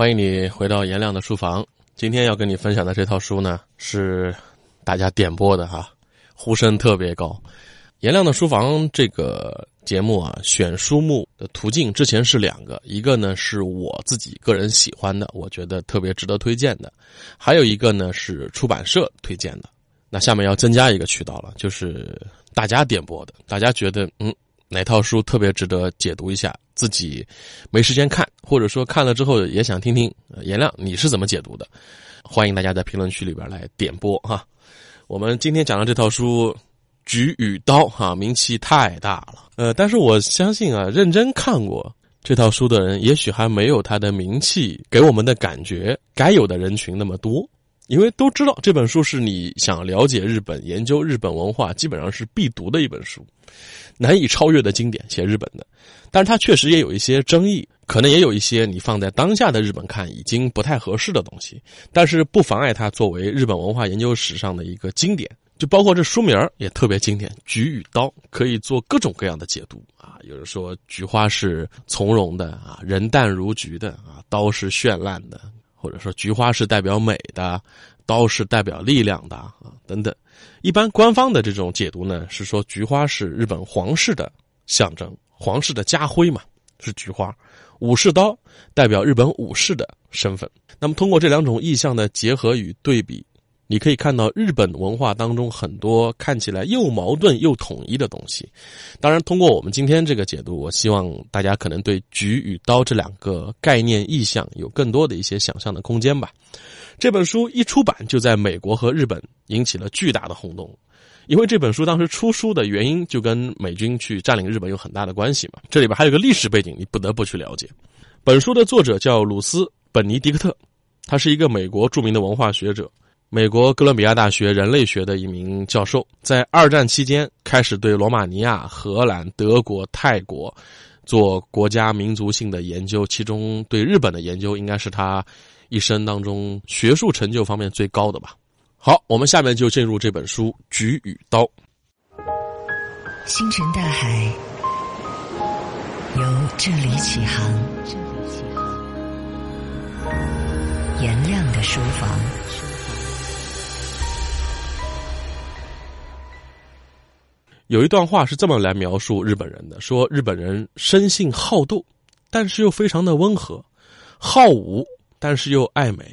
欢迎你回到颜亮的书房。今天要跟你分享的这套书呢，是大家点播的哈，呼声特别高。颜亮的书房这个节目啊，选书目的途径之前是两个，一个呢是我自己个人喜欢的，我觉得特别值得推荐的，还有一个呢是出版社推荐的。那下面要增加一个渠道了，就是大家点播的，大家觉得嗯哪套书特别值得解读一下，自己没时间看，或者说看了之后也想听听颜亮你是怎么解读的，欢迎大家在评论区里边来点播哈。我们今天讲的这套书。举与刀，哈，名气太大了。呃，但是我相信啊，认真看过这套书的人，也许还没有他的名气给我们的感觉该有的人群那么多。因为都知道这本书是你想了解日本、研究日本文化，基本上是必读的一本书，难以超越的经典，写日本的。但是它确实也有一些争议，可能也有一些你放在当下的日本看已经不太合适的东西，但是不妨碍它作为日本文化研究史上的一个经典。就包括这书名也特别经典，《菊与刀》可以做各种各样的解读啊。有人说菊花是从容的啊，人淡如菊的啊，刀是绚烂的，或者说菊花是代表美的，刀是代表力量的啊等等。一般官方的这种解读呢，是说菊花是日本皇室的象征，皇室的家徽嘛，是菊花；武士刀代表日本武士的身份。那么通过这两种意象的结合与对比。你可以看到日本文化当中很多看起来又矛盾又统一的东西。当然，通过我们今天这个解读，我希望大家可能对“菊”与“刀”这两个概念意象有更多的一些想象的空间吧。这本书一出版就在美国和日本引起了巨大的轰动，因为这本书当时出书的原因就跟美军去占领日本有很大的关系嘛。这里边还有个历史背景，你不得不去了解。本书的作者叫鲁斯·本尼迪克特，他是一个美国著名的文化学者。美国哥伦比亚大学人类学的一名教授，在二战期间开始对罗马尼亚、荷兰、德国、泰国做国家民族性的研究，其中对日本的研究应该是他一生当中学术成就方面最高的吧。好，我们下面就进入这本书《菊与刀》。星辰大海由这里起航，这里起航颜亮的书房。有一段话是这么来描述日本人的：说日本人生性好斗，但是又非常的温和；好武，但是又爱美；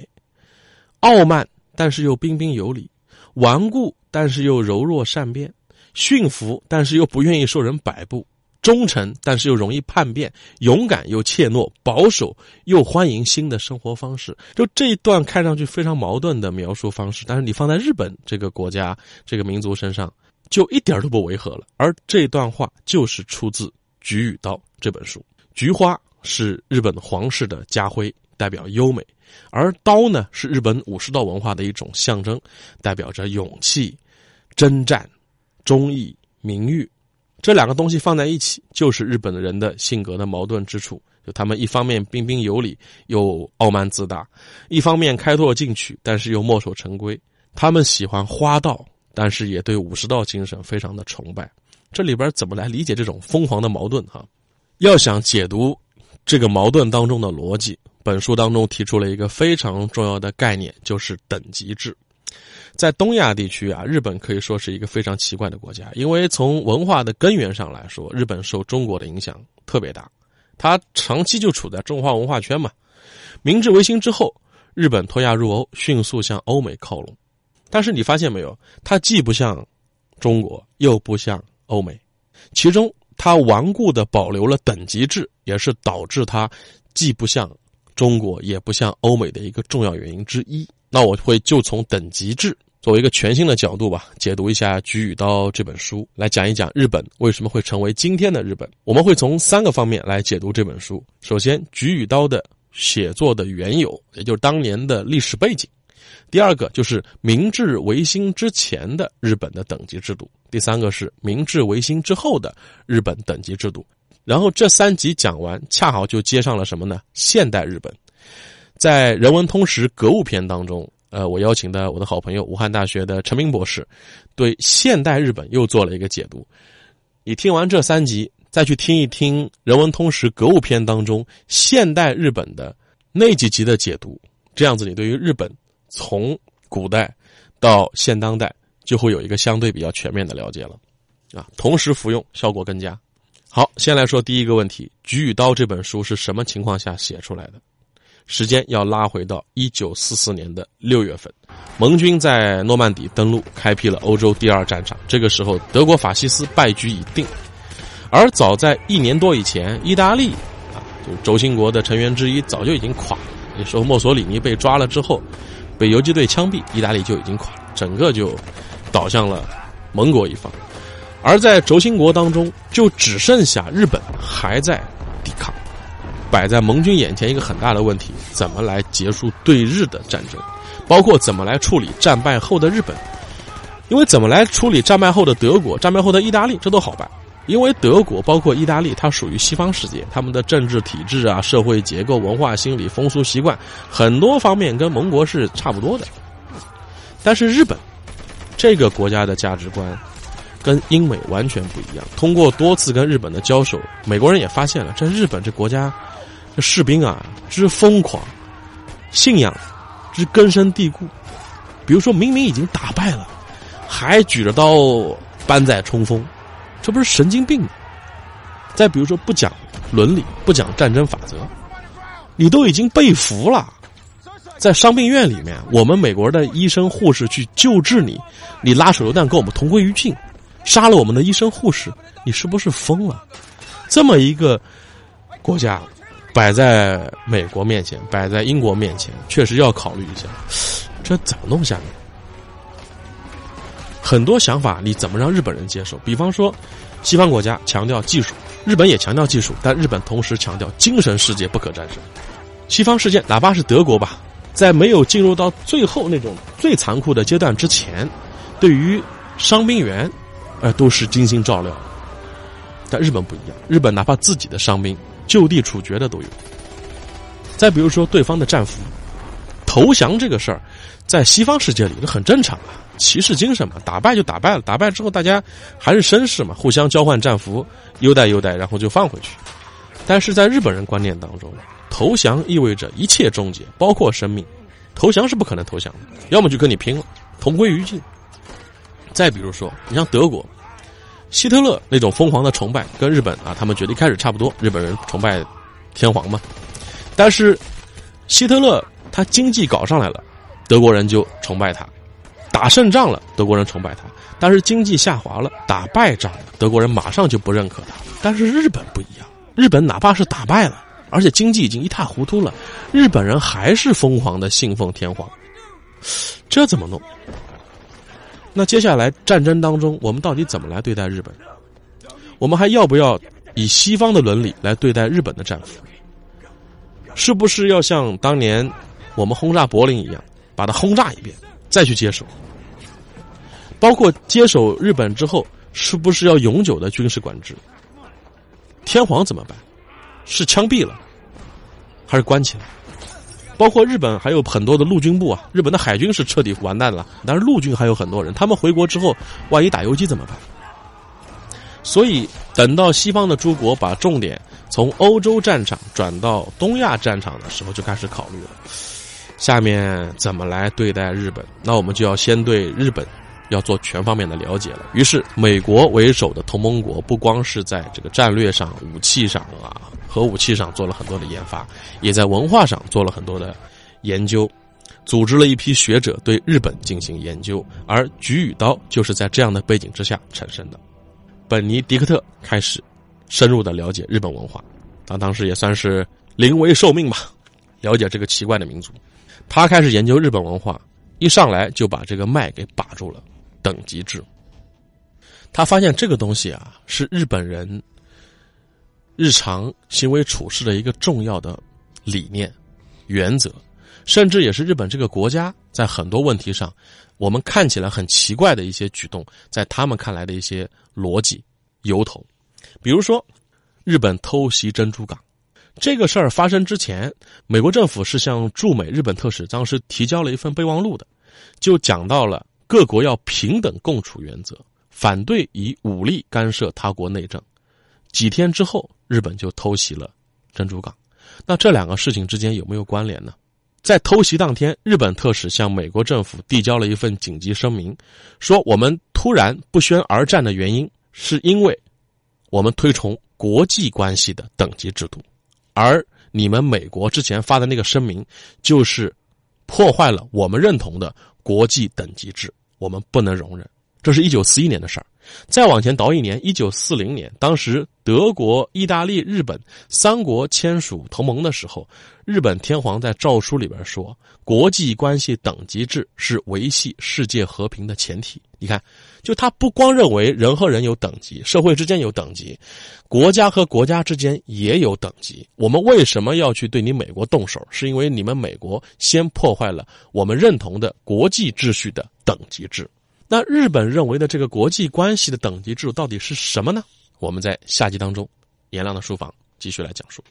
傲慢，但是又彬彬有礼；顽固，但是又柔弱善变；驯服，但是又不愿意受人摆布；忠诚，但是又容易叛变；勇敢又怯懦；保守又欢迎新的生活方式。就这一段看上去非常矛盾的描述方式，但是你放在日本这个国家、这个民族身上。就一点都不违和了，而这段话就是出自《菊与刀》这本书。菊花是日本皇室的家徽，代表优美；而刀呢，是日本武士道文化的一种象征，代表着勇气、征战、忠义、名誉。这两个东西放在一起，就是日本的人的性格的矛盾之处。就他们一方面彬彬有礼，又傲慢自大；一方面开拓进取，但是又墨守成规。他们喜欢花道。但是也对武士道精神非常的崇拜，这里边怎么来理解这种疯狂的矛盾？哈，要想解读这个矛盾当中的逻辑，本书当中提出了一个非常重要的概念，就是等级制。在东亚地区啊，日本可以说是一个非常奇怪的国家，因为从文化的根源上来说，日本受中国的影响特别大，它长期就处在中华文化圈嘛。明治维新之后，日本脱亚入欧，迅速向欧美靠拢。但是你发现没有，它既不像中国，又不像欧美，其中它顽固的保留了等级制，也是导致它既不像中国，也不像欧美的一个重要原因之一。那我会就从等级制作为一个全新的角度吧，解读一下《菊与刀》这本书，来讲一讲日本为什么会成为今天的日本。我们会从三个方面来解读这本书。首先，《菊与刀》的写作的缘由，也就是当年的历史背景。第二个就是明治维新之前的日本的等级制度，第三个是明治维新之后的日本等级制度。然后这三集讲完，恰好就接上了什么呢？现代日本，在人文通识格物篇当中，呃，我邀请的我的好朋友武汉大学的陈明博士，对现代日本又做了一个解读。你听完这三集，再去听一听人文通识格物篇当中现代日本的。那几集的解读，这样子你对于日本从古代到现当代就会有一个相对比较全面的了解了，啊，同时服用效果更佳。好，先来说第一个问题，《菊与刀》这本书是什么情况下写出来的？时间要拉回到一九四四年的六月份，盟军在诺曼底登陆，开辟了欧洲第二战场。这个时候，德国法西斯败局已定，而早在一年多以前，意大利啊，就是轴心国的成员之一，早就已经垮了。那时候，墨索里尼被抓了之后，被游击队枪毙，意大利就已经垮了，整个就倒向了盟国一方。而在轴心国当中，就只剩下日本还在抵抗。摆在盟军眼前一个很大的问题：怎么来结束对日的战争？包括怎么来处理战败后的日本？因为怎么来处理战败后的德国、战败后的意大利，这都好办。因为德国包括意大利，它属于西方世界，他们的政治体制啊、社会结构、文化、心理、风俗习惯，很多方面跟盟国是差不多的。但是日本这个国家的价值观跟英美完全不一样。通过多次跟日本的交手，美国人也发现了，这日本这国家。这士兵啊，之疯狂，信仰之根深蒂固。比如说明明已经打败了，还举着刀搬在冲锋，这不是神经病吗？再比如说不讲伦理，不讲战争法则，你都已经被俘了，在伤病院里面，我们美国的医生护士去救治你，你拉手榴弹跟我们同归于尽，杀了我们的医生护士，你是不是疯了？这么一个国家。摆在美国面前，摆在英国面前，确实要考虑一下，这怎么弄下来？很多想法你怎么让日本人接受？比方说，西方国家强调技术，日本也强调技术，但日本同时强调精神世界不可战胜。西方世界，哪怕是德国吧，在没有进入到最后那种最残酷的阶段之前，对于伤兵员，呃，都是精心照料。但日本不一样，日本哪怕自己的伤兵。就地处决的都有。再比如说，对方的战俘投降这个事儿，在西方世界里这很正常啊，骑士精神嘛，打败就打败了，打败之后大家还是绅士嘛，互相交换战俘，优待优待，然后就放回去。但是在日本人观念当中，投降意味着一切终结，包括生命，投降是不可能投降的，要么就跟你拼了，同归于尽。再比如说，你像德国。希特勒那种疯狂的崇拜，跟日本啊，他们觉得一开始差不多。日本人崇拜天皇嘛，但是希特勒他经济搞上来了，德国人就崇拜他；打胜仗了，德国人崇拜他；但是经济下滑了，打败仗了，德国人马上就不认可他。但是日本不一样，日本哪怕是打败了，而且经济已经一塌糊涂了，日本人还是疯狂的信奉天皇。这怎么弄？那接下来战争当中，我们到底怎么来对待日本？我们还要不要以西方的伦理来对待日本的战俘？是不是要像当年我们轰炸柏林一样，把它轰炸一遍，再去接手？包括接手日本之后，是不是要永久的军事管制？天皇怎么办？是枪毙了，还是关起来？包括日本还有很多的陆军部啊，日本的海军是彻底完蛋了，但是陆军还有很多人，他们回国之后，万一打游击怎么办？所以等到西方的诸国把重点从欧洲战场转到东亚战场的时候，就开始考虑了，下面怎么来对待日本？那我们就要先对日本要做全方面的了解了。于是，美国为首的同盟国不光是在这个战略上、武器上啊。核武器上做了很多的研发，也在文化上做了很多的研究，组织了一批学者对日本进行研究，而《菊与刀》就是在这样的背景之下产生的。本尼迪克特开始深入的了解日本文化，他当时也算是临危受命吧，了解这个奇怪的民族。他开始研究日本文化，一上来就把这个脉给把住了，等级制。他发现这个东西啊，是日本人。日常行为处事的一个重要的理念、原则，甚至也是日本这个国家在很多问题上，我们看起来很奇怪的一些举动，在他们看来的一些逻辑由头。比如说，日本偷袭珍珠港这个事儿发生之前，美国政府是向驻美日本特使当时提交了一份备忘录的，就讲到了各国要平等共处原则，反对以武力干涉他国内政。几天之后，日本就偷袭了珍珠港，那这两个事情之间有没有关联呢？在偷袭当天，日本特使向美国政府递交了一份紧急声明，说我们突然不宣而战的原因，是因为我们推崇国际关系的等级制度，而你们美国之前发的那个声明，就是破坏了我们认同的国际等级制，我们不能容忍。这是一九四一年的事儿。再往前倒一年，一九四零年，当时德国、意大利、日本三国签署同盟的时候，日本天皇在诏书里边说，国际关系等级制是维系世界和平的前提。你看，就他不光认为人和人有等级，社会之间有等级，国家和国家之间也有等级。我们为什么要去对你美国动手？是因为你们美国先破坏了我们认同的国际秩序的等级制。那日本认为的这个国际关系的等级制度到底是什么呢？我们在下集当中，颜亮的书房继续来讲述。